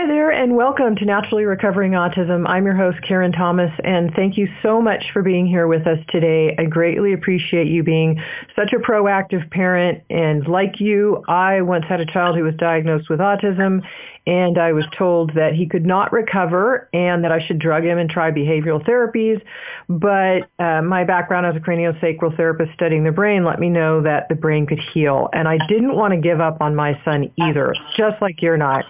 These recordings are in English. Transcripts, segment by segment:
Hi there, and welcome to Naturally Recovering Autism. I'm your host, Karen Thomas, and thank you so much for being here with us today. I greatly appreciate you being such a proactive parent. And like you, I once had a child who was diagnosed with autism, and I was told that he could not recover and that I should drug him and try behavioral therapies. But uh, my background as a craniosacral therapist studying the brain let me know that the brain could heal. And I didn't want to give up on my son either, just like you're not.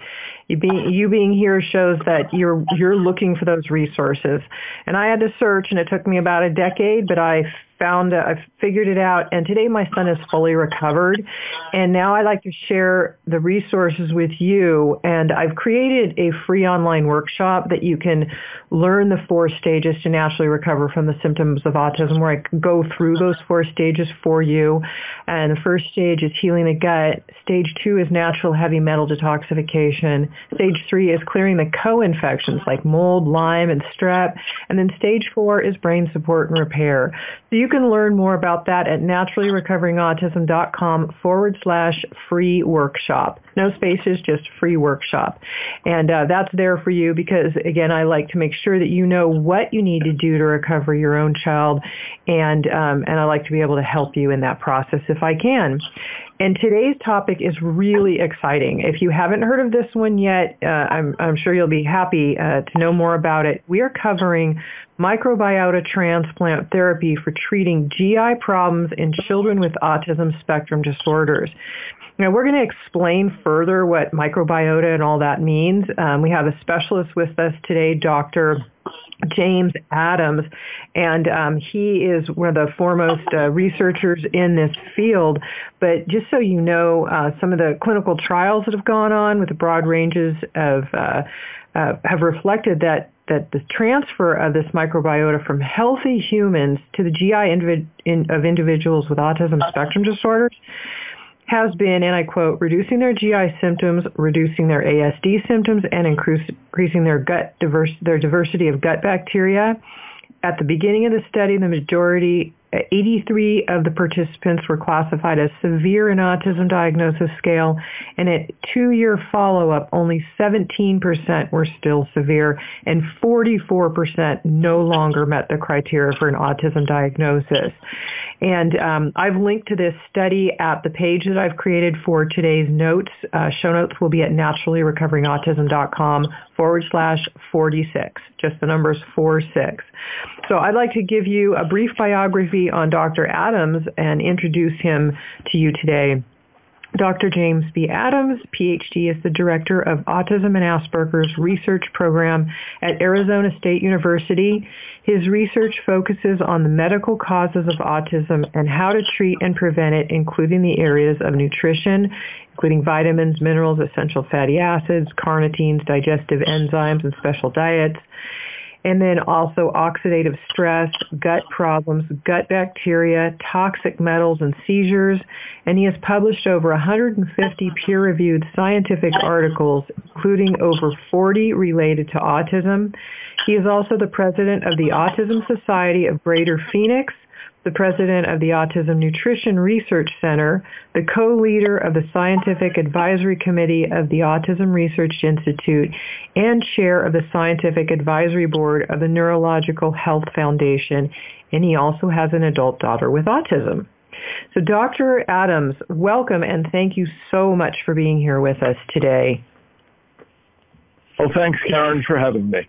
You being, you being here shows that you're you're looking for those resources. And I had to search, and it took me about a decade, but I found uh, I've figured it out and today my son is fully recovered. And now I'd like to share the resources with you. And I've created a free online workshop that you can learn the four stages to naturally recover from the symptoms of autism where I go through those four stages for you. And the first stage is healing the gut. Stage 2 is natural heavy metal detoxification. Stage 3 is clearing the co-infections like mold Lyme and strep. And then stage 4 is brain support and repair. So you can learn more about that at naturallyrecoveringautism.com forward slash free workshop. No spaces, just free workshop. And uh, that's there for you because, again, I like to make sure that you know what you need to do to recover your own child. And, um, and I like to be able to help you in that process if I can. And today's topic is really exciting. If you haven't heard of this one yet, uh, I'm, I'm, sure you'll be happy uh, to know more about it. We are covering microbiota transplant therapy for treating GI problems in children with autism spectrum disorders. Now, we're going to explain further what microbiota and all that means. Um, we have a specialist with us today, Dr. James Adams, and um, he is one of the foremost uh, researchers in this field. But just so you know, uh, some of the clinical trials that have gone on with the broad ranges of uh, uh have reflected that that the transfer of this microbiota from healthy humans to the GI in, of individuals with autism spectrum disorders has been, and I quote, reducing their GI symptoms, reducing their ASD symptoms, and increasing their gut diverse, their diversity of gut bacteria. At the beginning of the study, the majority 83 of the participants were classified as severe in autism diagnosis scale, and at two-year follow-up, only 17% were still severe, and 44% no longer met the criteria for an autism diagnosis. And um, I've linked to this study at the page that I've created for today's notes. Uh, show notes will be at naturallyrecoveringautism.com forward slash 46. Just the numbers 46. So I'd like to give you a brief biography on Dr. Adams and introduce him to you today. Dr. James B. Adams, PhD, is the director of Autism and Asperger's Research Program at Arizona State University. His research focuses on the medical causes of autism and how to treat and prevent it, including the areas of nutrition, including vitamins, minerals, essential fatty acids, carnitines, digestive enzymes, and special diets and then also oxidative stress, gut problems, gut bacteria, toxic metals, and seizures. And he has published over 150 peer-reviewed scientific articles, including over 40 related to autism. He is also the president of the Autism Society of Greater Phoenix the president of the Autism Nutrition Research Center, the co-leader of the Scientific Advisory Committee of the Autism Research Institute, and chair of the Scientific Advisory Board of the Neurological Health Foundation, and he also has an adult daughter with autism. So Dr. Adams, welcome and thank you so much for being here with us today. Well, thanks, Karen, for having me.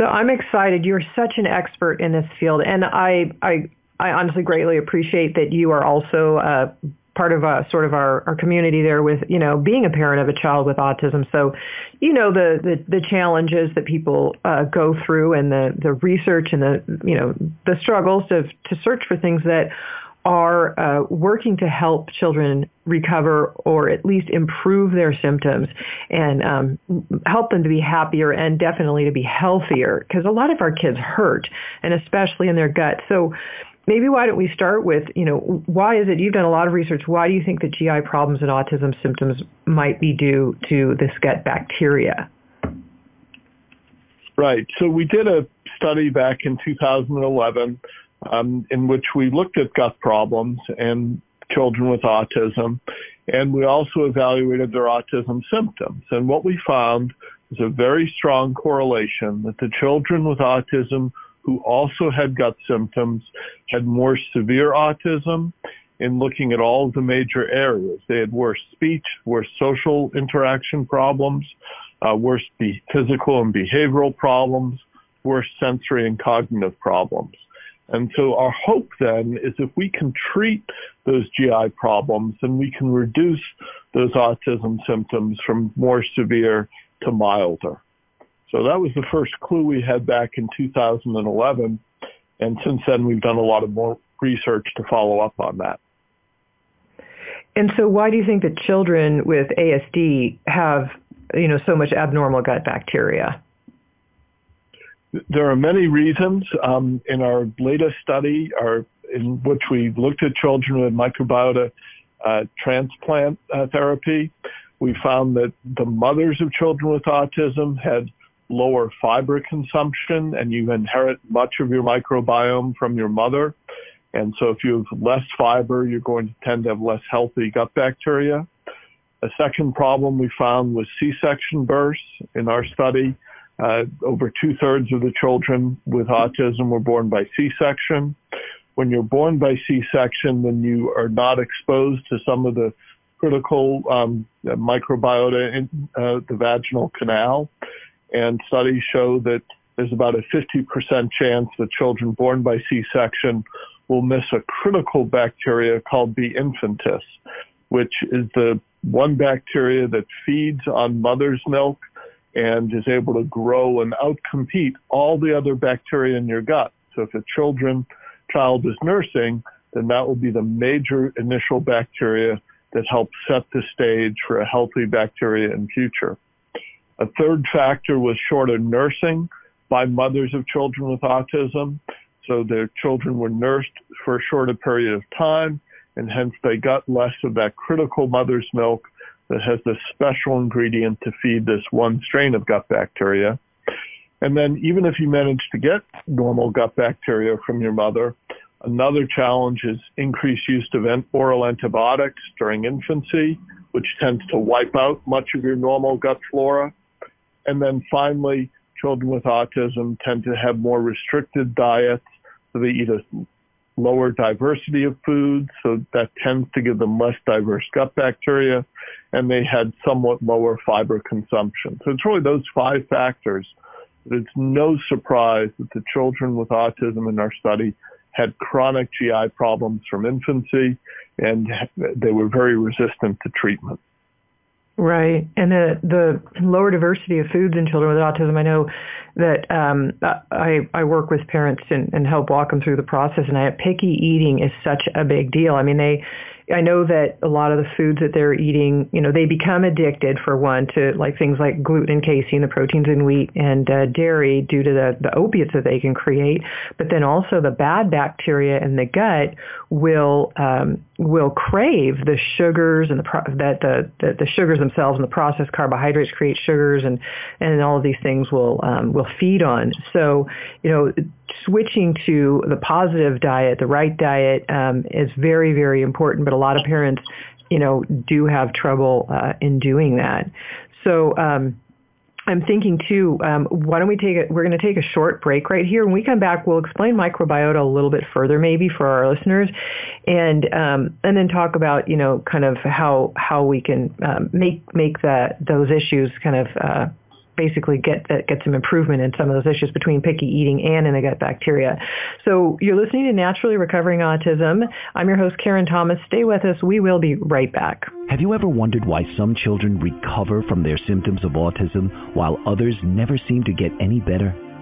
So I'm excited. You're such an expert in this field, and I I, I honestly greatly appreciate that you are also uh, part of a sort of our, our community there with you know being a parent of a child with autism. So you know the the, the challenges that people uh, go through and the the research and the you know the struggles of to search for things that are uh, working to help children recover or at least improve their symptoms and um, help them to be happier and definitely to be healthier because a lot of our kids hurt and especially in their gut. So maybe why don't we start with, you know, why is it you've done a lot of research, why do you think that GI problems and autism symptoms might be due to this gut bacteria? Right. So we did a study back in 2011 um, in which we looked at gut problems and children with autism, and we also evaluated their autism symptoms. And what we found was a very strong correlation that the children with autism who also had gut symptoms had more severe autism in looking at all the major areas. They had worse speech, worse social interaction problems, uh, worse be- physical and behavioral problems, worse sensory and cognitive problems. And so our hope then is if we can treat those GI problems, then we can reduce those autism symptoms from more severe to milder. So that was the first clue we had back in 2011. And since then, we've done a lot of more research to follow up on that. And so why do you think that children with ASD have, you know, so much abnormal gut bacteria? There are many reasons. Um, in our latest study, our, in which we looked at children with microbiota uh, transplant uh, therapy, we found that the mothers of children with autism had lower fiber consumption and you inherit much of your microbiome from your mother. And so if you have less fiber, you're going to tend to have less healthy gut bacteria. A second problem we found was C-section births in our study. Uh, over two thirds of the children with autism were born by C-section. When you're born by C-section, then you are not exposed to some of the critical um, microbiota in uh, the vaginal canal. And studies show that there's about a 50% chance that children born by C-section will miss a critical bacteria called B. infantis, which is the one bacteria that feeds on mother's milk and is able to grow and outcompete all the other bacteria in your gut. So if a children child is nursing, then that will be the major initial bacteria that helps set the stage for a healthy bacteria in future. A third factor was shorter nursing by mothers of children with autism. So their children were nursed for a shorter period of time, and hence they got less of that critical mother's milk that has this special ingredient to feed this one strain of gut bacteria. And then even if you manage to get normal gut bacteria from your mother, another challenge is increased use of oral antibiotics during infancy, which tends to wipe out much of your normal gut flora. And then finally, children with autism tend to have more restricted diets. So they eat a lower diversity of foods, so that tends to give them less diverse gut bacteria, and they had somewhat lower fiber consumption. So it's really those five factors. It's no surprise that the children with autism in our study had chronic GI problems from infancy, and they were very resistant to treatment. Right, and the the lower diversity of foods in children with autism. I know that um, I I work with parents and, and help walk them through the process. And I, picky eating is such a big deal. I mean, they I know that a lot of the foods that they're eating, you know, they become addicted for one to like things like gluten and casein, the proteins in wheat and uh, dairy due to the, the opiates that they can create. But then also the bad bacteria in the gut will um, will crave the sugars and the that the, the, the sugars themselves and the processed carbohydrates create sugars and and all of these things will um, will feed on. So you know switching to the positive diet, the right diet, um, is very, very important. But a lot of parents, you know, do have trouble uh, in doing that. So. Um, I'm thinking too, um, why don't we take it? We're going to take a short break right here. When we come back, we'll explain microbiota a little bit further, maybe for our listeners, and um, and then talk about you know kind of how how we can um, make make that those issues kind of uh, basically get that get some improvement in some of those issues between picky eating and in the gut bacteria. So you're listening to Naturally Recovering Autism. I'm your host Karen Thomas. Stay with us. We will be right back. Have you ever wondered why some children recover from their symptoms of autism while others never seem to get any better?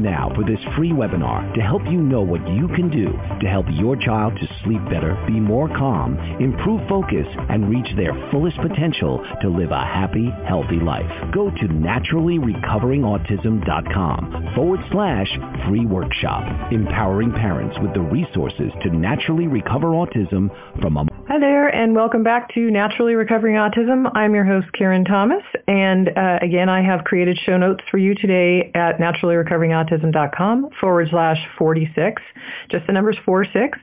Now for this free webinar to help you know what you can do to help your child to sleep better, be more calm, improve focus, and reach their fullest potential to live a happy, healthy life. Go to naturallyrecoveringautism.com forward slash free workshop, empowering parents with the resources to naturally recover autism from a Hi there, and welcome back to Naturally Recovering Autism. I'm your host, Karen Thomas, and uh, again, I have created show notes for you today at naturallyrecoveringautism.com forward slash 46, just the numbers 46,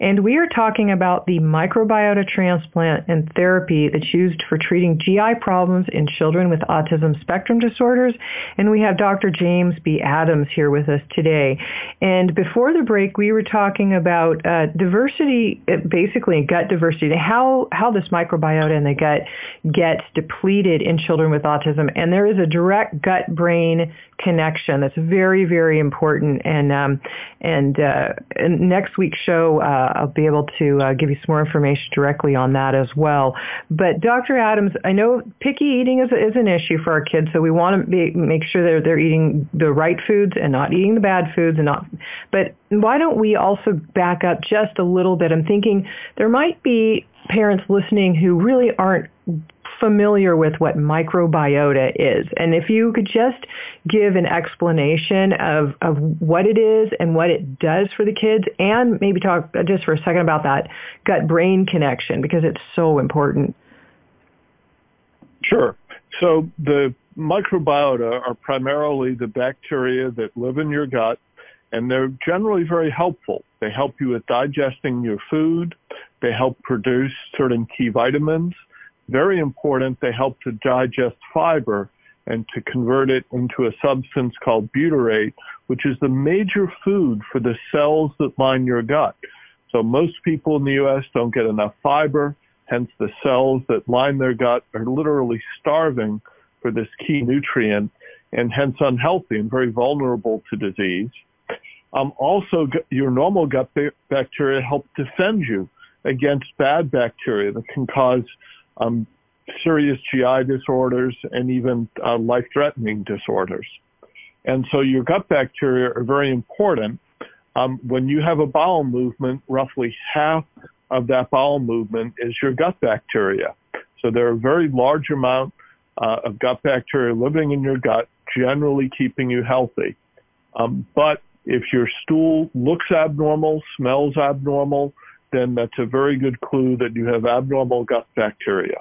and we are talking about the microbiota transplant and therapy that's used for treating GI problems in children with autism spectrum disorders, and we have Dr. James B. Adams here with us today. And before the break, we were talking about uh, diversity, basically gut diversity diversity, how, how this microbiota in the gut gets depleted in children with autism. And there is a direct gut-brain connection that's very, very very important. And, um, and, uh, in next week's show, uh, I'll be able to uh, give you some more information directly on that as well. But Dr. Adams, I know picky eating is, is an issue for our kids, so we want to be, make sure that they're eating the right foods and not eating the bad foods and not, but why don't we also back up just a little bit? I'm thinking there might be parents listening who really aren't familiar with what microbiota is. And if you could just give an explanation of, of what it is and what it does for the kids and maybe talk just for a second about that gut-brain connection because it's so important. Sure. So the microbiota are primarily the bacteria that live in your gut and they're generally very helpful. They help you with digesting your food. They help produce certain key vitamins. Very important, they help to digest fiber and to convert it into a substance called butyrate, which is the major food for the cells that line your gut. So most people in the U.S. don't get enough fiber, hence the cells that line their gut are literally starving for this key nutrient and hence unhealthy and very vulnerable to disease. Um, also, your normal gut bacteria help defend you against bad bacteria that can cause um, serious GI disorders and even uh, life-threatening disorders. And so your gut bacteria are very important. Um, when you have a bowel movement, roughly half of that bowel movement is your gut bacteria. So there are a very large amount uh, of gut bacteria living in your gut, generally keeping you healthy. Um, but if your stool looks abnormal, smells abnormal, then that's a very good clue that you have abnormal gut bacteria.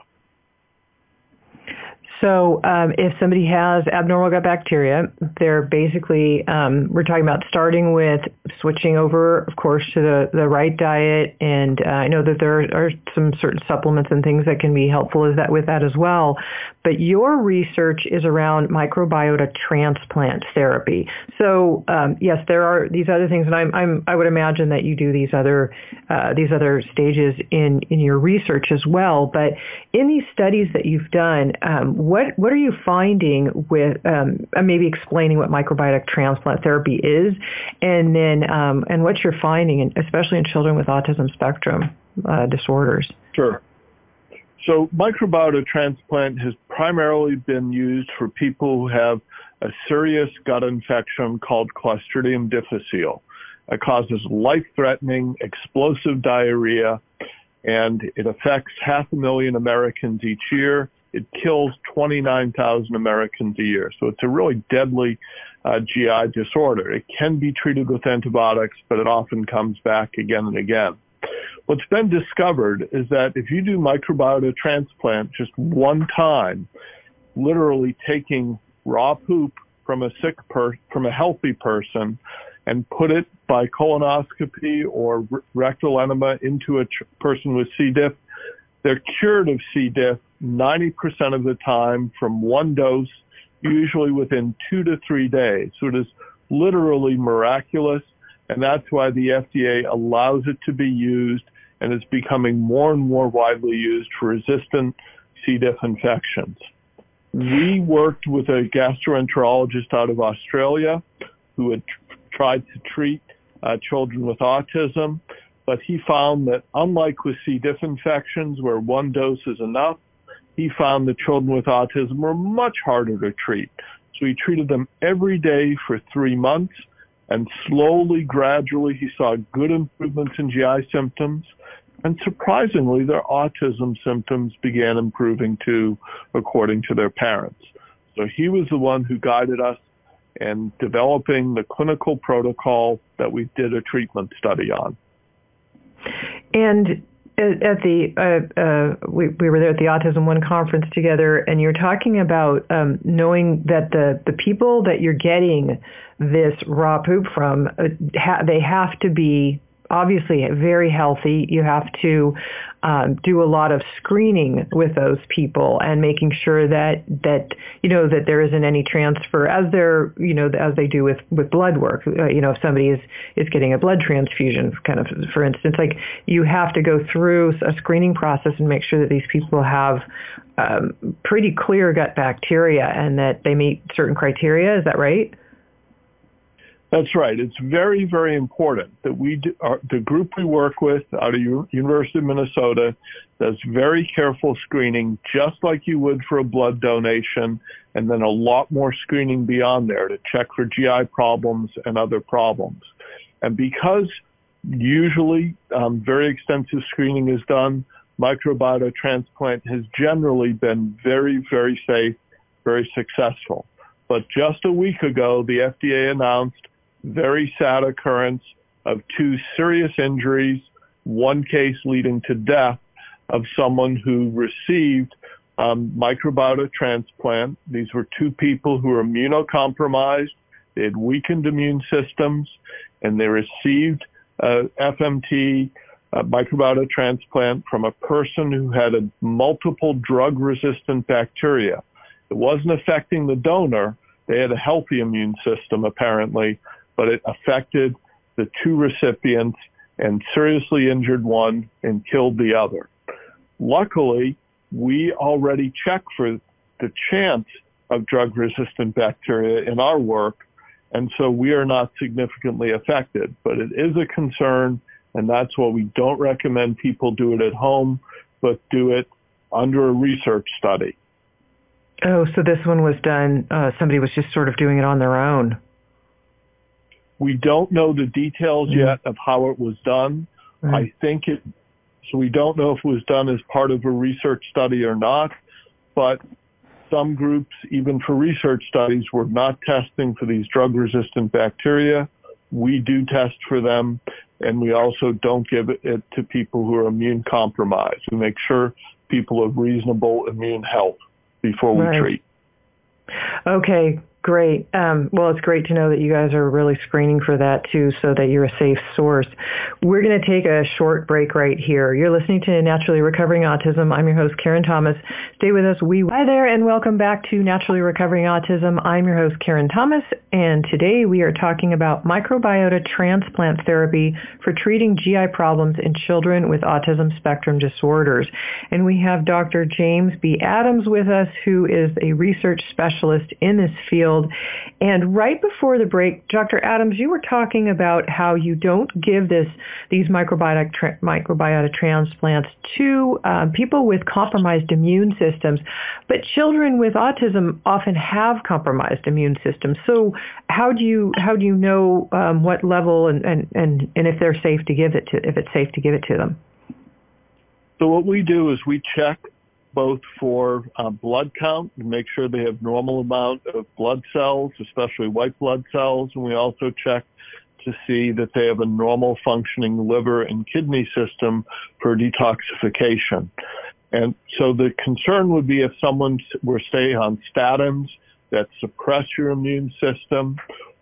So um, if somebody has abnormal gut bacteria, they're basically, um, we're talking about starting with switching over, of course, to the, the right diet. And uh, I know that there are some certain supplements and things that can be helpful with that, with that as well. But your research is around microbiota transplant therapy. So um, yes, there are these other things, and I'm, I'm, i would imagine that you do these other uh, these other stages in in your research as well. But in these studies that you've done, um, what what are you finding with um, uh, maybe explaining what microbiotic transplant therapy is, and then um, and what you're finding, in, especially in children with autism spectrum uh, disorders? Sure. So microbiota transplant has primarily been used for people who have a serious gut infection called Clostridium difficile. It causes life-threatening, explosive diarrhea, and it affects half a million Americans each year. It kills 29,000 Americans a year. So it's a really deadly uh, GI disorder. It can be treated with antibiotics, but it often comes back again and again. What's been discovered is that if you do microbiota transplant just one time, literally taking raw poop from a sick per from a healthy person and put it by colonoscopy or rectal enema into a tr- person with C. diff, they're cured of C. diff 90% of the time from one dose, usually within two to three days. So it is literally miraculous. And that's why the FDA allows it to be used and is becoming more and more widely used for resistant C. diff infections. We worked with a gastroenterologist out of Australia who had tr- tried to treat uh, children with autism, but he found that unlike with C. diff infections where one dose is enough, he found that children with autism were much harder to treat. So he treated them every day for three months and slowly, gradually, he saw good improvements in GI symptoms. And surprisingly, their autism symptoms began improving too, according to their parents. So he was the one who guided us in developing the clinical protocol that we did a treatment study on. And at the uh, uh, we, we were there at the Autism One conference together, and you're talking about um, knowing that the the people that you're getting this raw poop from, uh, ha- they have to be obviously very healthy. You have to um, do a lot of screening with those people and making sure that that you know that there isn't any transfer as they're you know as they do with with blood work. Uh, you know, if somebody is is getting a blood transfusion, kind of for instance, like you have to go through a screening process and make sure that these people have um, pretty clear gut bacteria and that they meet certain criteria. Is that right? That's right. It's very, very important that we do, our, the group we work with out of U- University of Minnesota does very careful screening, just like you would for a blood donation, and then a lot more screening beyond there to check for GI problems and other problems. And because usually um, very extensive screening is done, microbiota transplant has generally been very, very safe, very successful. But just a week ago, the FDA announced very sad occurrence of two serious injuries, one case leading to death of someone who received um, microbiota transplant. These were two people who were immunocompromised. They had weakened immune systems and they received uh, FMT uh, microbiota transplant from a person who had a multiple drug resistant bacteria. It wasn't affecting the donor. They had a healthy immune system apparently, but it affected the two recipients and seriously injured one and killed the other. Luckily, we already check for the chance of drug resistant bacteria in our work, and so we are not significantly affected. But it is a concern, and that's why we don't recommend people do it at home, but do it under a research study. Oh, so this one was done, uh, somebody was just sort of doing it on their own. We don't know the details mm-hmm. yet of how it was done. Mm-hmm. I think it, so we don't know if it was done as part of a research study or not, but some groups, even for research studies, were not testing for these drug resistant bacteria. We do test for them and we also don't give it to people who are immune compromised. We make sure people have reasonable immune health before we right. treat. Okay, Great. Um, well, it's great to know that you guys are really screening for that too, so that you're a safe source. We're going to take a short break right here. You're listening to Naturally Recovering Autism. I'm your host, Karen Thomas. Stay with us. We hi there, and welcome back to Naturally Recovering Autism. I'm your host, Karen Thomas, and today we are talking about microbiota transplant therapy for treating GI problems in children with autism spectrum disorders. And we have Dr. James B. Adams with us, who is a research specialist in this field field. And right before the break, Dr. Adams, you were talking about how you don't give this these microbiota tra- microbiota transplants to uh, people with compromised immune systems, but children with autism often have compromised immune systems. So how do you how do you know um, what level and, and, and, and if they're safe to give it to if it's safe to give it to them? So what we do is we check both for uh, blood count to make sure they have normal amount of blood cells, especially white blood cells, and we also check to see that they have a normal functioning liver and kidney system for detoxification. And so the concern would be if someone were, say, on statins that suppress your immune system,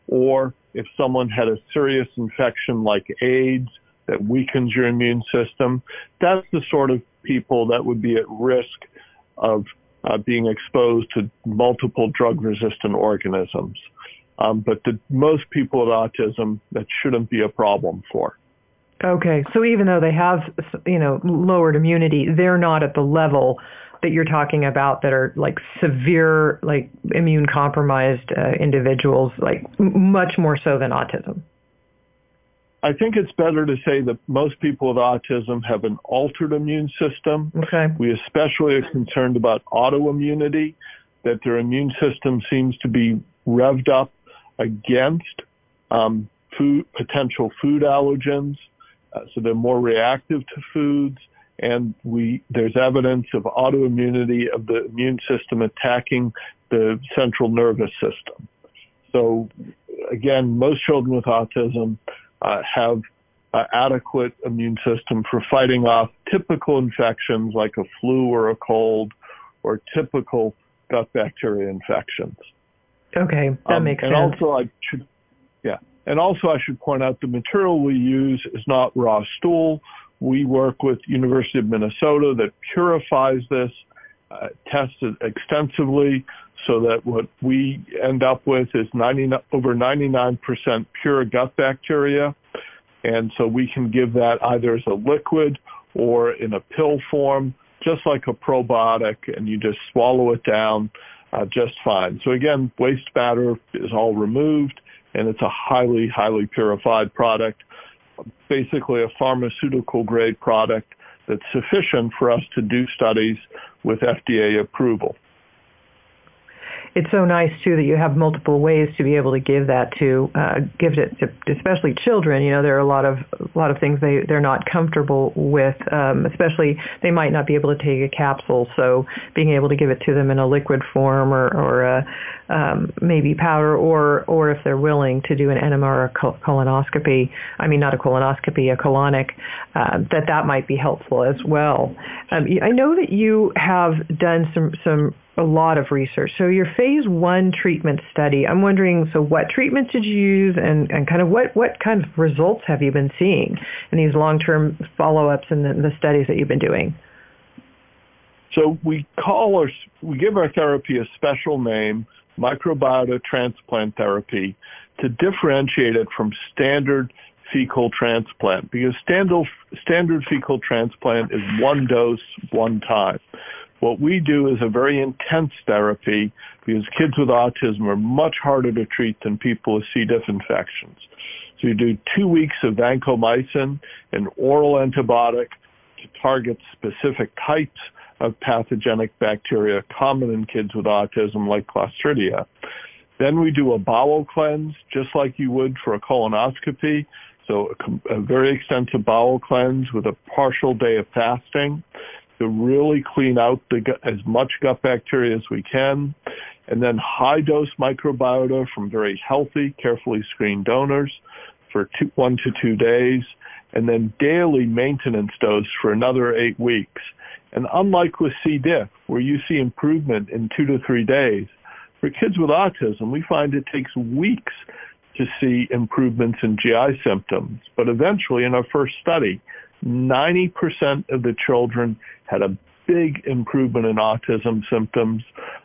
or if someone had a serious infection like AIDS that weakens your immune system, that's the sort of people that would be at risk of uh, being exposed to multiple drug-resistant organisms. Um, but the, most people with autism, that shouldn't be a problem for. Okay, so even though they have, you know, lowered immunity, they're not at the level that you're talking about that are like severe, like immune compromised uh, individuals, like m- much more so than autism. I think it's better to say that most people with autism have an altered immune system. Okay. We especially are concerned about autoimmunity, that their immune system seems to be revved up against um, food, potential food allergens, uh, so they're more reactive to foods. And we, there's evidence of autoimmunity of the immune system attacking the central nervous system. So again, most children with autism uh, have an adequate immune system for fighting off typical infections like a flu or a cold or typical gut bacteria infections. Okay, that um, makes and sense. And also I should, yeah, and also I should point out the material we use is not raw stool. We work with University of Minnesota that purifies this, uh, tests extensively so that what we end up with is 90, over 99% pure gut bacteria. And so we can give that either as a liquid or in a pill form, just like a probiotic, and you just swallow it down uh, just fine. So again, waste matter is all removed, and it's a highly, highly purified product, basically a pharmaceutical grade product that's sufficient for us to do studies with FDA approval it's so nice too that you have multiple ways to be able to give that to uh, give it to especially children. You know, there are a lot of a lot of things they they're not comfortable with, um, especially they might not be able to take a capsule. So being able to give it to them in a liquid form or or a, um, maybe powder, or or if they're willing to do an enema or a colonoscopy. I mean, not a colonoscopy, a colonic. Uh, that that might be helpful as well. Um, I know that you have done some some a lot of research. So your phase one treatment study, I'm wondering, so what treatments did you use and, and kind of what, what kind of results have you been seeing in these long-term follow-ups and the, the studies that you've been doing? So we call our, we give our therapy a special name, microbiota transplant therapy, to differentiate it from standard fecal transplant because standard, standard fecal transplant is one dose, one time. What we do is a very intense therapy because kids with autism are much harder to treat than people with C. diff infections. So you do two weeks of vancomycin, an oral antibiotic to target specific types of pathogenic bacteria common in kids with autism like Clostridia. Then we do a bowel cleanse just like you would for a colonoscopy. So a, a very extensive bowel cleanse with a partial day of fasting to really clean out the, as much gut bacteria as we can, and then high dose microbiota from very healthy, carefully screened donors for two, one to two days, and then daily maintenance dose for another eight weeks. And unlike with C. diff, where you see improvement in two to three days, for kids with autism, we find it takes weeks to see improvements in GI symptoms. But eventually, in our first study, 90% of the children had a big improvement in autism symptoms,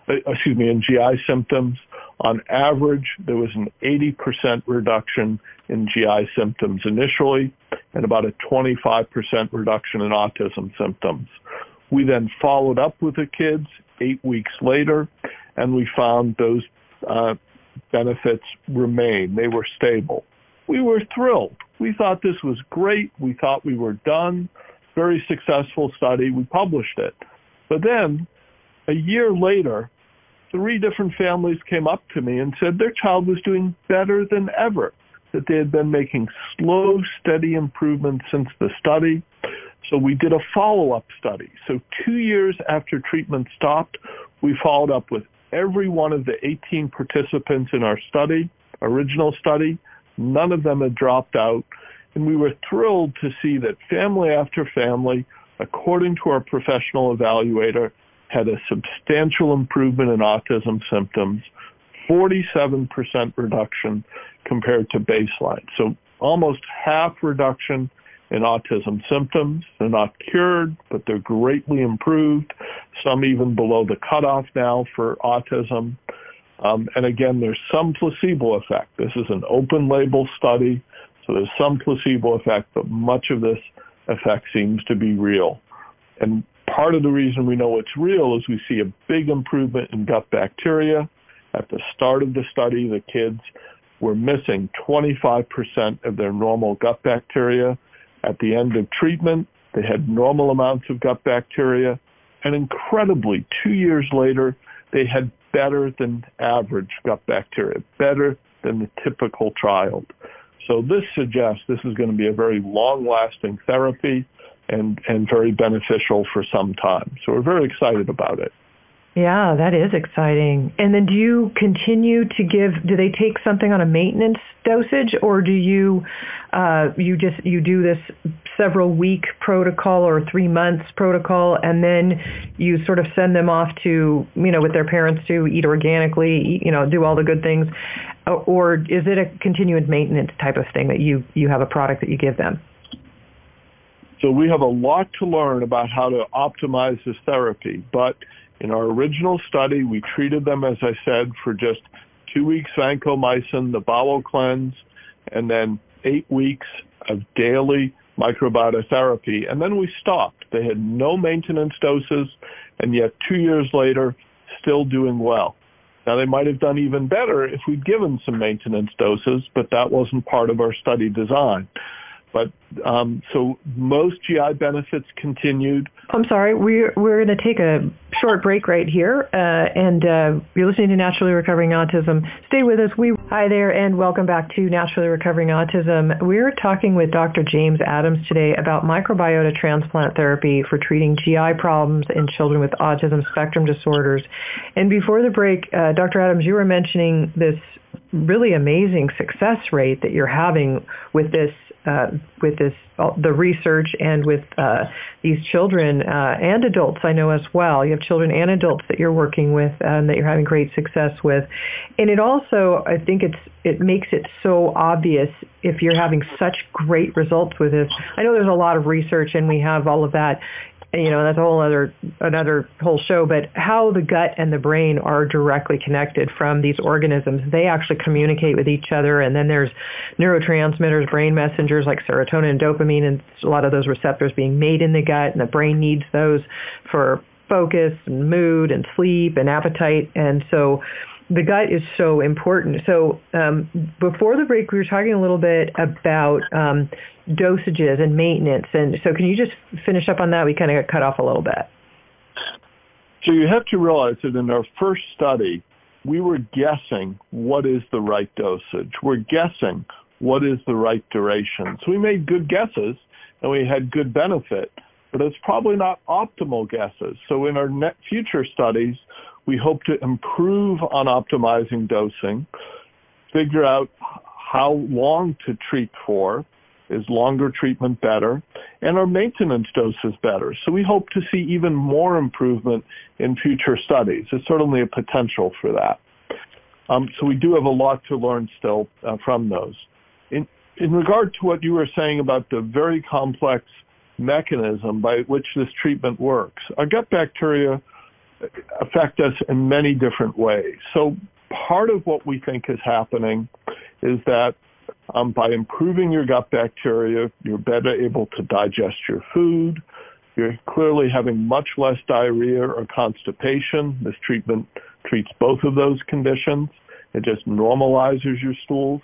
uh, excuse me, in GI symptoms. On average, there was an 80% reduction in GI symptoms initially and about a 25% reduction in autism symptoms. We then followed up with the kids eight weeks later and we found those uh, benefits remain. They were stable. We were thrilled. We thought this was great. We thought we were done. Very successful study. We published it. But then a year later, three different families came up to me and said their child was doing better than ever, that they had been making slow, steady improvements since the study. So we did a follow-up study. So two years after treatment stopped, we followed up with every one of the 18 participants in our study, original study. None of them had dropped out. And we were thrilled to see that family after family, according to our professional evaluator, had a substantial improvement in autism symptoms, 47% reduction compared to baseline. So almost half reduction in autism symptoms. They're not cured, but they're greatly improved, some even below the cutoff now for autism. Um, and again, there's some placebo effect. This is an open label study, so there's some placebo effect, but much of this effect seems to be real. And part of the reason we know it's real is we see a big improvement in gut bacteria. At the start of the study, the kids were missing 25% of their normal gut bacteria. At the end of treatment, they had normal amounts of gut bacteria. And incredibly, two years later, they had better than average gut bacteria, better than the typical child. So this suggests this is going to be a very long-lasting therapy and, and very beneficial for some time. So we're very excited about it. Yeah, that is exciting. And then do you continue to give, do they take something on a maintenance dosage or do you, uh, you just, you do this several week protocol or three months protocol and then you sort of send them off to, you know, with their parents to eat organically, eat, you know, do all the good things? Or is it a continued maintenance type of thing that you, you have a product that you give them? So we have a lot to learn about how to optimize this therapy, but in our original study, we treated them, as I said, for just two weeks vancomycin, the bowel cleanse, and then eight weeks of daily microbiota therapy. And then we stopped. They had no maintenance doses, and yet two years later, still doing well. Now, they might have done even better if we'd given some maintenance doses, but that wasn't part of our study design. But um, so most GI benefits continued. I'm sorry, we're we're going to take a short break right here, uh, and uh, you're listening to Naturally Recovering Autism. Stay with us. We hi there, and welcome back to Naturally Recovering Autism. We're talking with Dr. James Adams today about microbiota transplant therapy for treating GI problems in children with autism spectrum disorders. And before the break, uh, Dr. Adams, you were mentioning this really amazing success rate that you're having with this uh, with this the research and with uh, these children uh, and adults I know as well. You have children and adults that you're working with um, that you're having great success with, and it also I think it's it makes it so obvious if you're having such great results with this. I know there's a lot of research and we have all of that you know that's a whole other another whole show but how the gut and the brain are directly connected from these organisms. They actually communicate with each other and then there's neurotransmitters brain messengers like serotonin and dopamine and a lot of those receptors being made in the gut and the brain needs those for focus and mood and sleep and appetite. And so the gut is so important. So um, before the break, we were talking a little bit about um, dosages and maintenance. And so can you just finish up on that? We kind of got cut off a little bit. So you have to realize that in our first study, we were guessing what is the right dosage. We're guessing what is the right duration. So we made good guesses and we had good benefit, but it's probably not optimal guesses. So in our future studies, we hope to improve on optimizing dosing, figure out how long to treat for, is longer treatment better, and our maintenance doses better. So we hope to see even more improvement in future studies. There's certainly a potential for that. Um, so we do have a lot to learn still uh, from those. In, in regard to what you were saying about the very complex mechanism by which this treatment works, our gut bacteria affect us in many different ways. So part of what we think is happening is that um, by improving your gut bacteria, you're better able to digest your food. You're clearly having much less diarrhea or constipation. This treatment treats both of those conditions. It just normalizes your stools.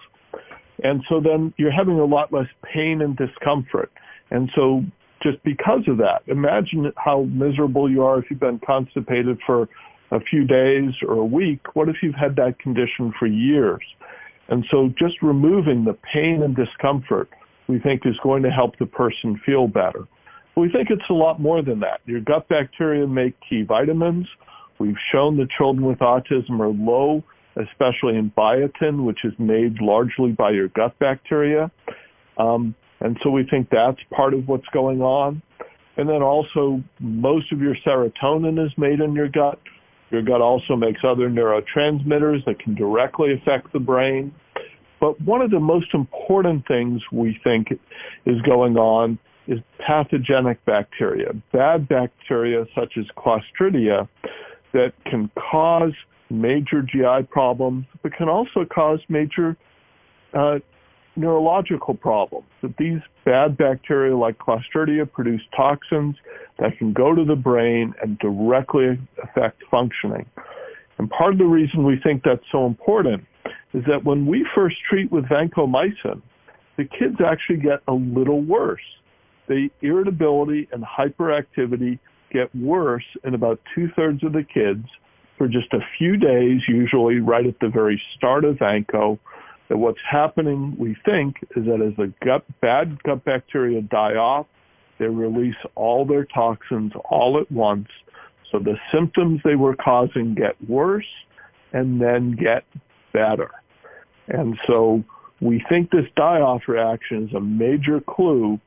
And so then you're having a lot less pain and discomfort. And so just because of that, imagine how miserable you are if you've been constipated for a few days or a week. What if you've had that condition for years? And so just removing the pain and discomfort we think is going to help the person feel better. We think it's a lot more than that. Your gut bacteria make key vitamins. We've shown that children with autism are low, especially in biotin, which is made largely by your gut bacteria. Um, and so we think that's part of what's going on. And then also most of your serotonin is made in your gut. Your gut also makes other neurotransmitters that can directly affect the brain. But one of the most important things we think is going on is pathogenic bacteria, bad bacteria such as Clostridia that can cause major GI problems, but can also cause major uh, neurological problems. That these bad bacteria like Clostridia produce toxins that can go to the brain and directly affect functioning. And part of the reason we think that's so important is that when we first treat with vancomycin, the kids actually get a little worse. The irritability and hyperactivity get worse in about two thirds of the kids for just a few days, usually right at the very start of vanco. That what's happening, we think, is that as the gut, bad gut bacteria die off, they release all their toxins all at once. So the symptoms they were causing get worse and then get better. And so we think this die-off reaction is a major clue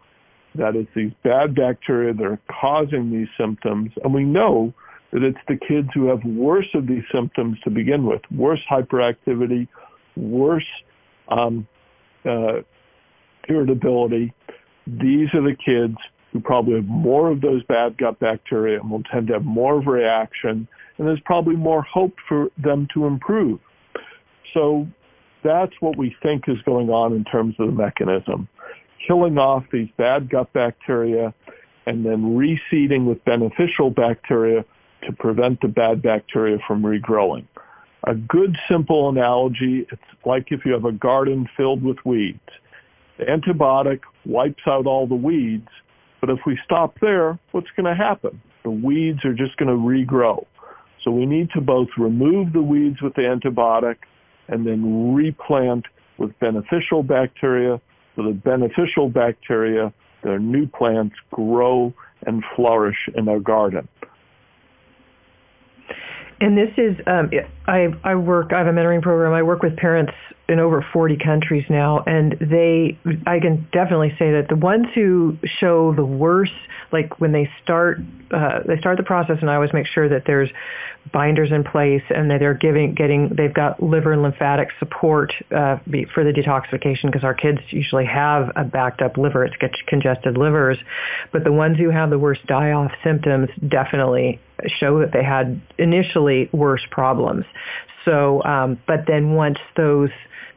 that it's these bad bacteria that are causing these symptoms. And we know that it's the kids who have worse of these symptoms to begin with, worse hyperactivity, worse um, uh, irritability. These are the kids who probably have more of those bad gut bacteria and will tend to have more of a reaction, and there's probably more hope for them to improve. So that's what we think is going on in terms of the mechanism. Killing off these bad gut bacteria and then reseeding with beneficial bacteria to prevent the bad bacteria from regrowing. A good simple analogy, it's like if you have a garden filled with weeds. The antibiotic wipes out all the weeds, but if we stop there, what's going to happen? The weeds are just going to regrow. So we need to both remove the weeds with the antibiotic and then replant with beneficial bacteria so the beneficial bacteria, their new plants, grow and flourish in our garden. And this is, um, I, I work, I have a mentoring program. I work with parents in over 40 countries now, and they, I can definitely say that the ones who show the worst, like when they start, uh, they start the process, and I always make sure that there's binders in place and that they're giving, getting, they've got liver and lymphatic support uh, for the detoxification because our kids usually have a backed up liver. It's congested livers, but the ones who have the worst die-off symptoms definitely show that they had initially worse problems. So, um, but then once those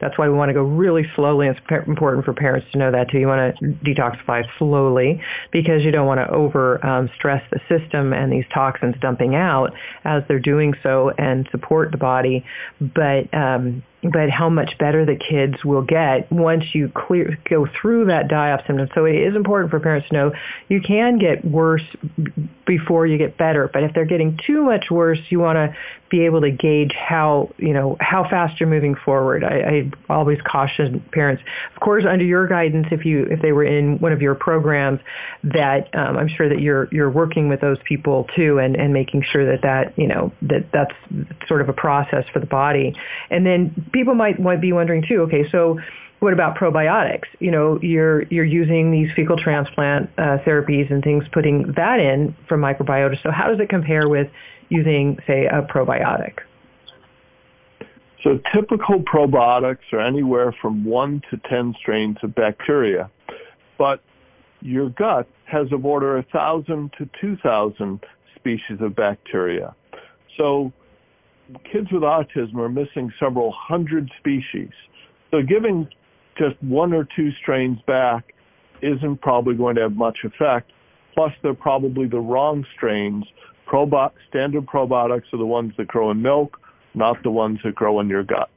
that's why we want to go really slowly. It's important for parents to know that too. You want to detoxify slowly because you don't want to over um, stress the system and these toxins dumping out as they're doing so and support the body. But um, but how much better the kids will get once you clear go through that die-off symptom. So it is important for parents to know you can get worse before you get better. But if they're getting too much worse, you want to be able to gauge how you know how fast you're moving forward. I, I always caution parents, of course, under your guidance, if you if they were in one of your programs, that um, I'm sure that you're you're working with those people too, and and making sure that that you know that that's sort of a process for the body. And then people might might be wondering too. Okay, so what about probiotics? You know, you're you're using these fecal transplant uh, therapies and things, putting that in for microbiota. So how does it compare with using, say, a probiotic? So typical probiotics are anywhere from one to 10 strains of bacteria, but your gut has of order 1,000 to 2,000 species of bacteria. So kids with autism are missing several hundred species. So giving just one or two strains back isn't probably going to have much effect. Plus, they're probably the wrong strains. Probi- standard probiotics are the ones that grow in milk, not the ones that grow in your gut.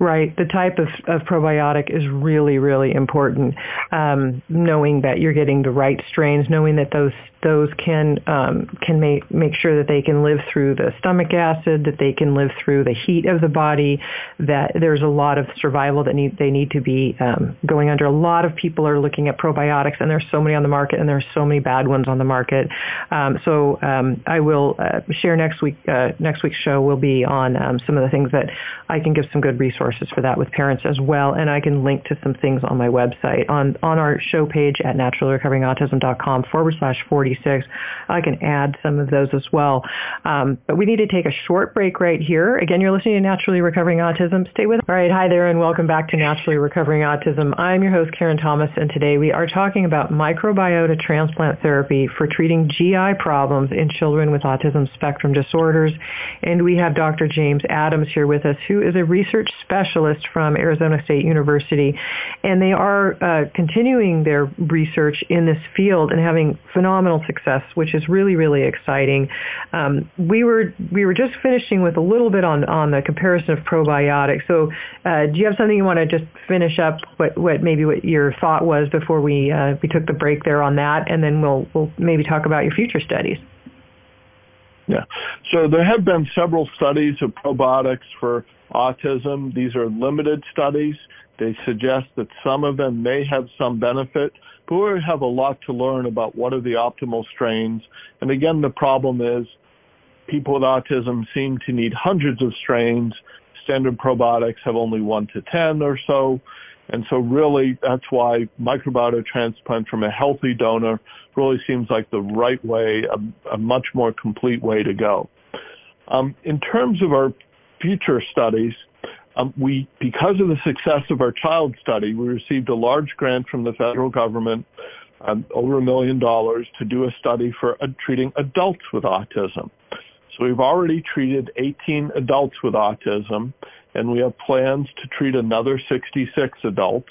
Right. The type of, of probiotic is really, really important. Um, knowing that you're getting the right strains, knowing that those those can um, can make make sure that they can live through the stomach acid, that they can live through the heat of the body. That there's a lot of survival that need they need to be um, going under. A lot of people are looking at probiotics, and there's so many on the market, and there's so many bad ones on the market. Um, so um, I will uh, share next week. Uh, next week's show will be on um, some of the things that I can give some good resources for that with parents as well, and I can link to some things on my website on on our show page at naturallyrecoveringautism.com forward slash 40 46. I can add some of those as well. Um, but we need to take a short break right here. Again, you're listening to Naturally Recovering Autism. Stay with us. All right. Hi there and welcome back to Naturally Recovering Autism. I'm your host, Karen Thomas, and today we are talking about microbiota transplant therapy for treating GI problems in children with autism spectrum disorders. And we have Dr. James Adams here with us, who is a research specialist from Arizona State University. And they are uh, continuing their research in this field and having phenomenal success, which is really really exciting. Um, we were we were just finishing with a little bit on on the comparison of probiotics. So, uh, do you have something you want to just finish up? What what maybe what your thought was before we uh, we took the break there on that, and then we'll we'll maybe talk about your future studies. Yeah. So there have been several studies of probiotics for autism. These are limited studies. They suggest that some of them may have some benefit, but we have a lot to learn about what are the optimal strains. And again, the problem is people with autism seem to need hundreds of strains. Standard probiotics have only one to 10 or so. And so really that's why microbiota transplant from a healthy donor really seems like the right way, a, a much more complete way to go. Um, in terms of our future studies, um, we, because of the success of our child study, we received a large grant from the federal government, um, over a million dollars, to do a study for uh, treating adults with autism. So we've already treated 18 adults with autism, and we have plans to treat another 66 adults.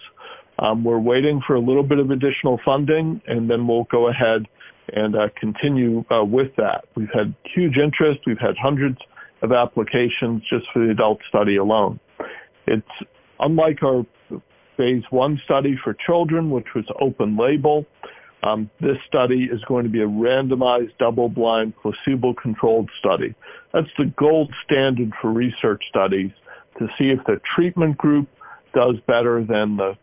Um, we're waiting for a little bit of additional funding, and then we'll go ahead and uh, continue uh, with that. We've had huge interest. We've had hundreds of applications just for the adult study alone. It's unlike our phase one study for children, which was open label. Um, this study is going to be a randomized, double-blind, placebo-controlled study. That's the gold standard for research studies to see if the treatment group does better than the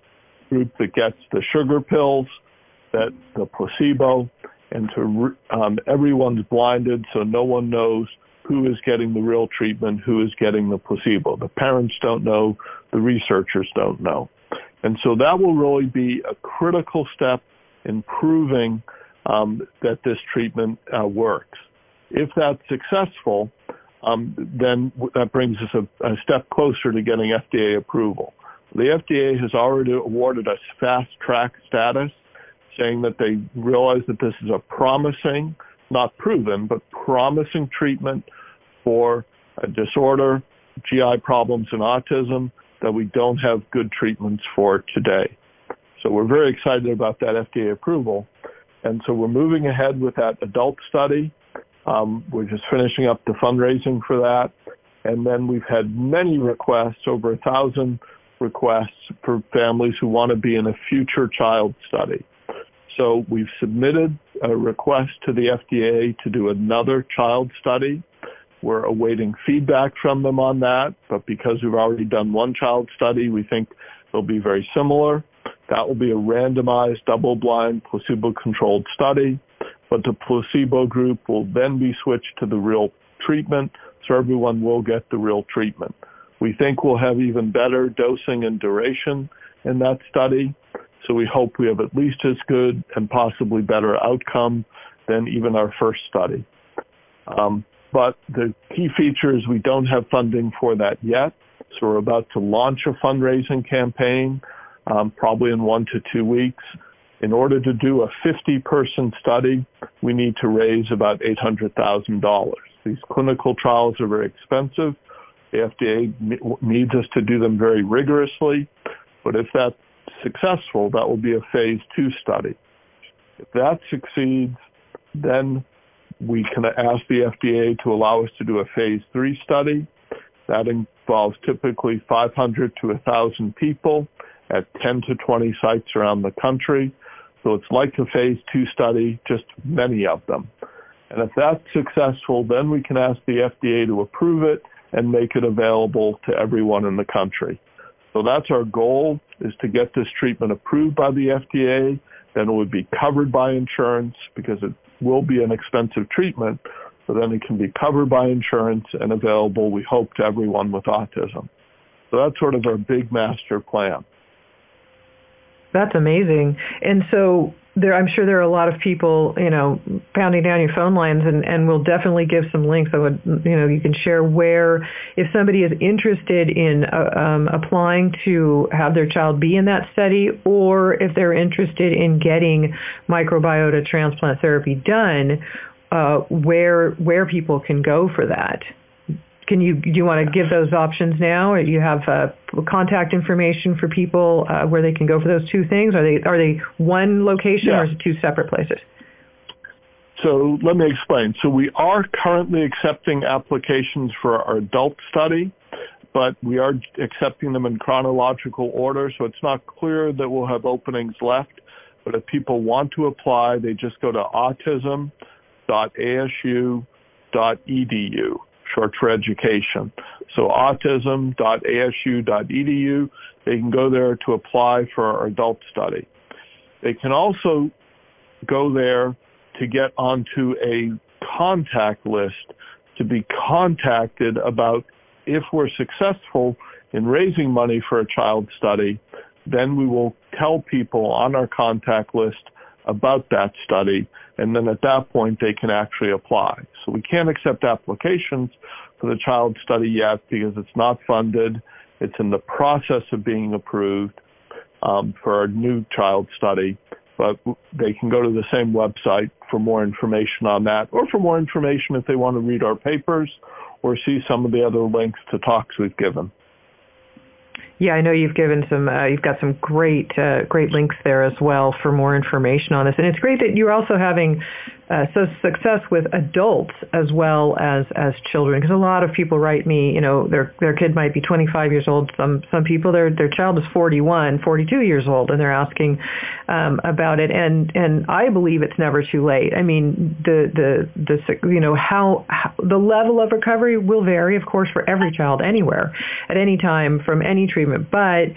group that gets the sugar pills, that the placebo, and to um, everyone's blinded so no one knows who is getting the real treatment, who is getting the placebo. The parents don't know, the researchers don't know. And so that will really be a critical step in proving um, that this treatment uh, works. If that's successful, um, then that brings us a, a step closer to getting FDA approval. The FDA has already awarded us fast track status, saying that they realize that this is a promising, not proven, but promising treatment for a disorder, GI problems and autism that we don't have good treatments for today. So we're very excited about that FDA approval. And so we're moving ahead with that adult study. Um, we're just finishing up the fundraising for that. And then we've had many requests, over a thousand requests for families who want to be in a future child study. So we've submitted a request to the FDA to do another child study. We're awaiting feedback from them on that, but because we've already done one child study, we think they'll be very similar. That will be a randomized, double-blind, placebo-controlled study, but the placebo group will then be switched to the real treatment, so everyone will get the real treatment. We think we'll have even better dosing and duration in that study, so we hope we have at least as good and possibly better outcome than even our first study. Um, but the key feature is we don't have funding for that yet, so we're about to launch a fundraising campaign um, probably in one to two weeks. In order to do a 50-person study, we need to raise about $800,000. These clinical trials are very expensive. The FDA needs us to do them very rigorously, but if that's successful, that will be a phase two study. If that succeeds, then we can ask the FDA to allow us to do a phase three study. That involves typically 500 to 1,000 people at 10 to 20 sites around the country. So it's like a phase two study, just many of them. And if that's successful, then we can ask the FDA to approve it and make it available to everyone in the country. So that's our goal is to get this treatment approved by the FDA. Then it would be covered by insurance because it will be an expensive treatment, So then it can be covered by insurance and available, we hope, to everyone with autism. So that's sort of our big master plan. That's amazing. And so there, I'm sure there are a lot of people, you know, pounding down your phone lines, and, and we'll definitely give some links. I would, you know, you can share where, if somebody is interested in uh, um, applying to have their child be in that study, or if they're interested in getting microbiota transplant therapy done, uh, where where people can go for that. Can you do you want to give those options now, or you have uh, contact information for people uh, where they can go for those two things? Are they are they one location yeah. or is it two separate places? So let me explain. So we are currently accepting applications for our adult study, but we are accepting them in chronological order, so it's not clear that we'll have openings left. But if people want to apply, they just go to autism.asu.edu, short for education. So autism.asu.edu, they can go there to apply for our adult study. They can also go there to get onto a contact list to be contacted about if we're successful in raising money for a child study, then we will tell people on our contact list about that study, and then at that point they can actually apply. So we can't accept applications for the child study yet because it's not funded. It's in the process of being approved um, for our new child study, but they can go to the same website for more information on that or for more information if they want to read our papers or see some of the other links to talks we've given. Yeah, I know you've given some. Uh, you've got some great, uh, great links there as well for more information on this, and it's great that you're also having uh, so success with adults as well as as children. Because a lot of people write me you know their their kid might be 25 years old. Some some people their their child is 41 42 years old and they're asking um, about it. And and I believe it's never too late. I mean the the the you know how, how the level of recovery will vary of course for every child anywhere at any time from any treatment. But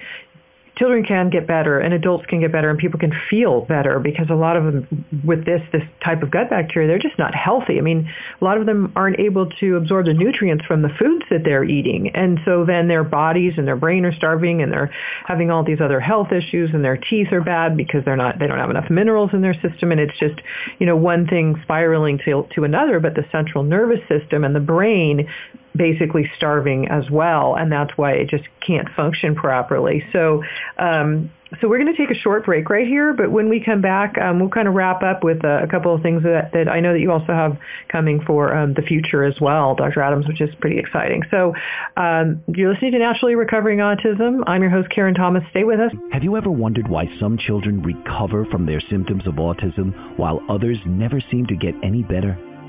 children can get better and adults can get better and people can feel better because a lot of them with this this type of gut bacteria they're just not healthy. I mean a lot of them aren't able to absorb the nutrients from the foods that they're eating. And so then their bodies and their brain are starving and they're having all these other health issues and their teeth are bad because they're not they don't have enough minerals in their system. And it's just you know one thing spiraling to to another but the central nervous system and the brain basically starving as well, and that's why it just can't function properly. So, um, so we're going to take a short break right here, but when we come back, um, we'll kind of wrap up with a, a, couple of things that, that I know that you also have coming for um, the future as well, Dr. Adams, which is pretty exciting. So um, you're listening to Naturally Recovering Autism. I'm your host, Karen Thomas. Stay with us. Have you ever wondered why some children recover from their symptoms of autism while others never seem to get any better?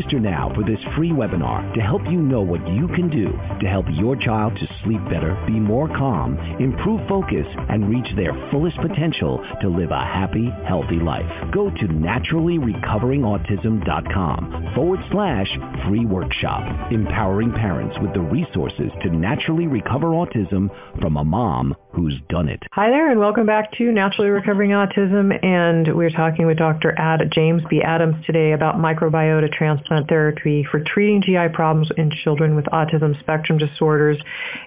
Register now for this free webinar to help you know what you can do to help your child to sleep better, be more calm, improve focus, and reach their fullest potential to live a happy, healthy life. Go to naturallyrecoveringautism.com forward slash free workshop, empowering parents with the resources to naturally recover autism from a mom who's done it. Hi there, and welcome back to Naturally Recovering Autism. And we're talking with Dr. Ad, James B. Adams today about microbiota transplant therapy for treating GI problems in children with autism spectrum disorders.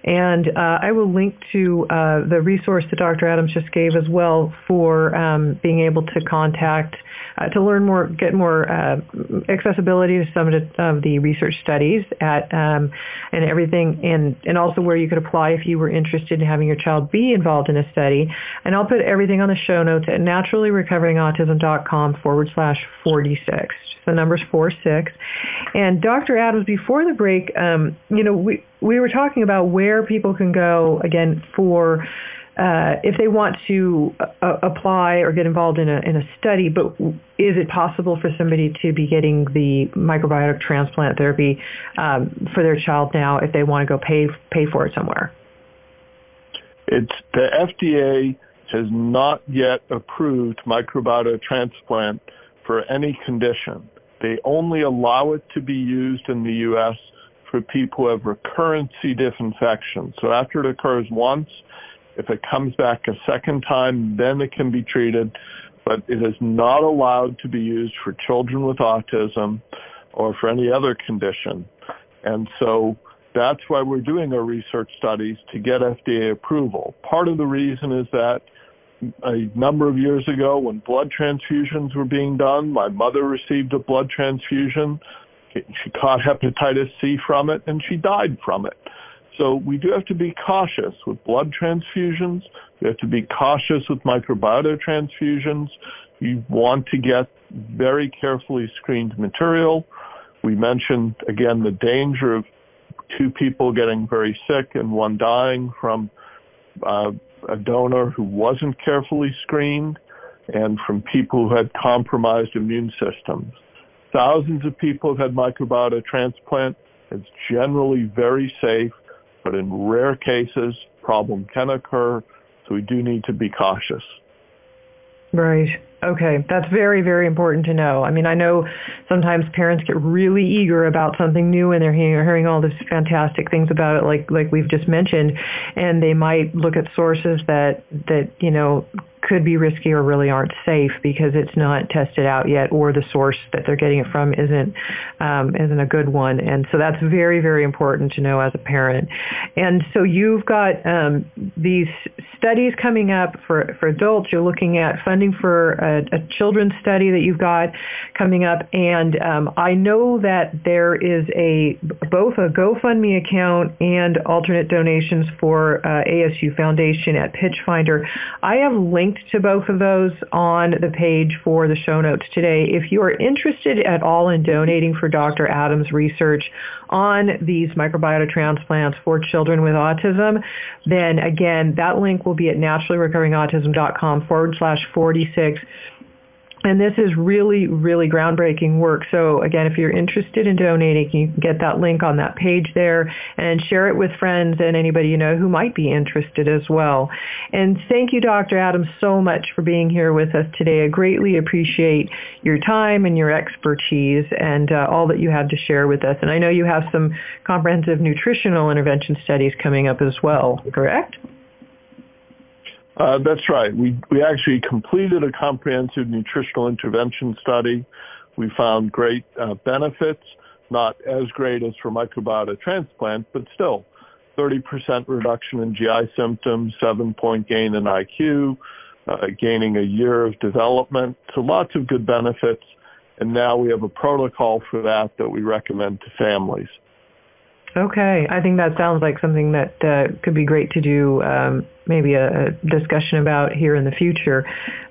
And uh, I will link to uh, the resource that Dr. Adams just gave as well for um, being able to contact uh, to learn more, get more uh, accessibility to some of the research studies at um, and everything, and and also where you could apply if you were interested in having your child be involved in a study. And I'll put everything on the show notes at naturallyrecoveringautism.com forward slash 46. The number's 46. And Dr. Adams, before the break, um, you know, we we were talking about where people can go again for uh, if they want to uh, apply or get involved in a, in a study, but is it possible for somebody to be getting the microbiotic transplant therapy um, for their child now if they want to go pay pay for it somewhere? It's the FDA has not yet approved microbiota transplant for any condition. They only allow it to be used in the U.S. for people who have recurrent C. diff infection. So after it occurs once, if it comes back a second time, then it can be treated, but it is not allowed to be used for children with autism or for any other condition. And so that's why we're doing our research studies to get FDA approval. Part of the reason is that a number of years ago when blood transfusions were being done. My mother received a blood transfusion. She caught hepatitis C from it and she died from it. So we do have to be cautious with blood transfusions. We have to be cautious with microbiota transfusions. You want to get very carefully screened material. We mentioned again the danger of two people getting very sick and one dying from uh, a donor who wasn't carefully screened and from people who had compromised immune systems. Thousands of people have had microbiota transplant. It's generally very safe, but in rare cases, problem can occur, so we do need to be cautious. Right. Okay, that's very, very important to know. I mean, I know sometimes parents get really eager about something new and they're hearing all these fantastic things about it, like like we've just mentioned, and they might look at sources that that you know could be risky or really aren't safe because it's not tested out yet or the source that they're getting it from isn't um, isn't a good one. And so that's very very important to know as a parent. And so you've got um, these studies coming up for, for adults. You're looking at funding for a, a children's study that you've got coming up. And um, I know that there is a both a GoFundMe account and alternate donations for uh, ASU Foundation at PitchFunder I have linked linked to both of those on the page for the show notes today. If you are interested at all in donating for Dr. Adams' research on these microbiota transplants for children with autism, then again, that link will be at naturallyrecoveringautism.com forward slash 46 and this is really, really groundbreaking work. So again, if you're interested in donating, you can get that link on that page there and share it with friends and anybody you know who might be interested as well. And thank you, Dr. Adams, so much for being here with us today. I greatly appreciate your time and your expertise and uh, all that you have to share with us. And I know you have some comprehensive nutritional intervention studies coming up as well, correct? Uh, that's right. We we actually completed a comprehensive nutritional intervention study. We found great uh, benefits, not as great as for microbiota transplant, but still 30% reduction in GI symptoms, seven point gain in IQ, uh, gaining a year of development. So lots of good benefits. And now we have a protocol for that that we recommend to families. Okay, I think that sounds like something that uh, could be great to do, um, maybe a, a, discussion about here in the future,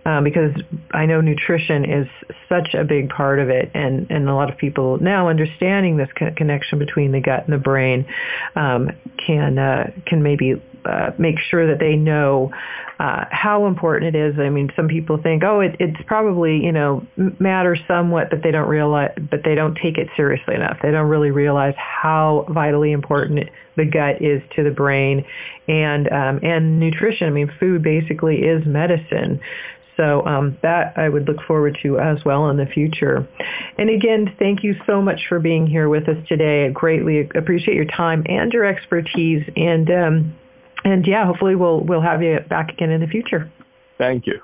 um, because I know nutrition is such a big part of it, and, and a lot of people now understanding this co- connection between the gut and the brain um, can uh, can maybe uh, make sure that they know uh, how important it is. I mean, some people think, oh, it, it's probably you know matters somewhat, but they don't realize, but they don't take it seriously enough. They don't really realize how vitally important the gut is to the brain, and um, and nutrition. I mean, food basically is medicine. So um, that I would look forward to as well in the future. And again, thank you so much for being here with us today. I greatly appreciate your time and your expertise. And um, and yeah, hopefully we'll we'll have you back again in the future. Thank you.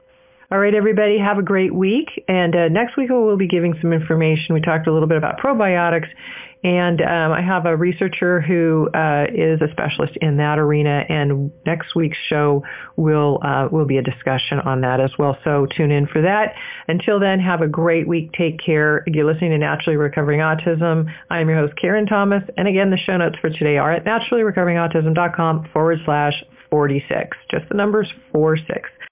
All right, everybody, have a great week. And uh, next week we'll be giving some information. We talked a little bit about probiotics, and um, I have a researcher who uh, is a specialist in that arena. And next week's show will uh, will be a discussion on that as well. So tune in for that. Until then, have a great week. Take care. You're listening to Naturally Recovering Autism. I'm your host, Karen Thomas. And again, the show notes for today are at naturallyrecoveringautism.com forward slash 46. Just the numbers 46.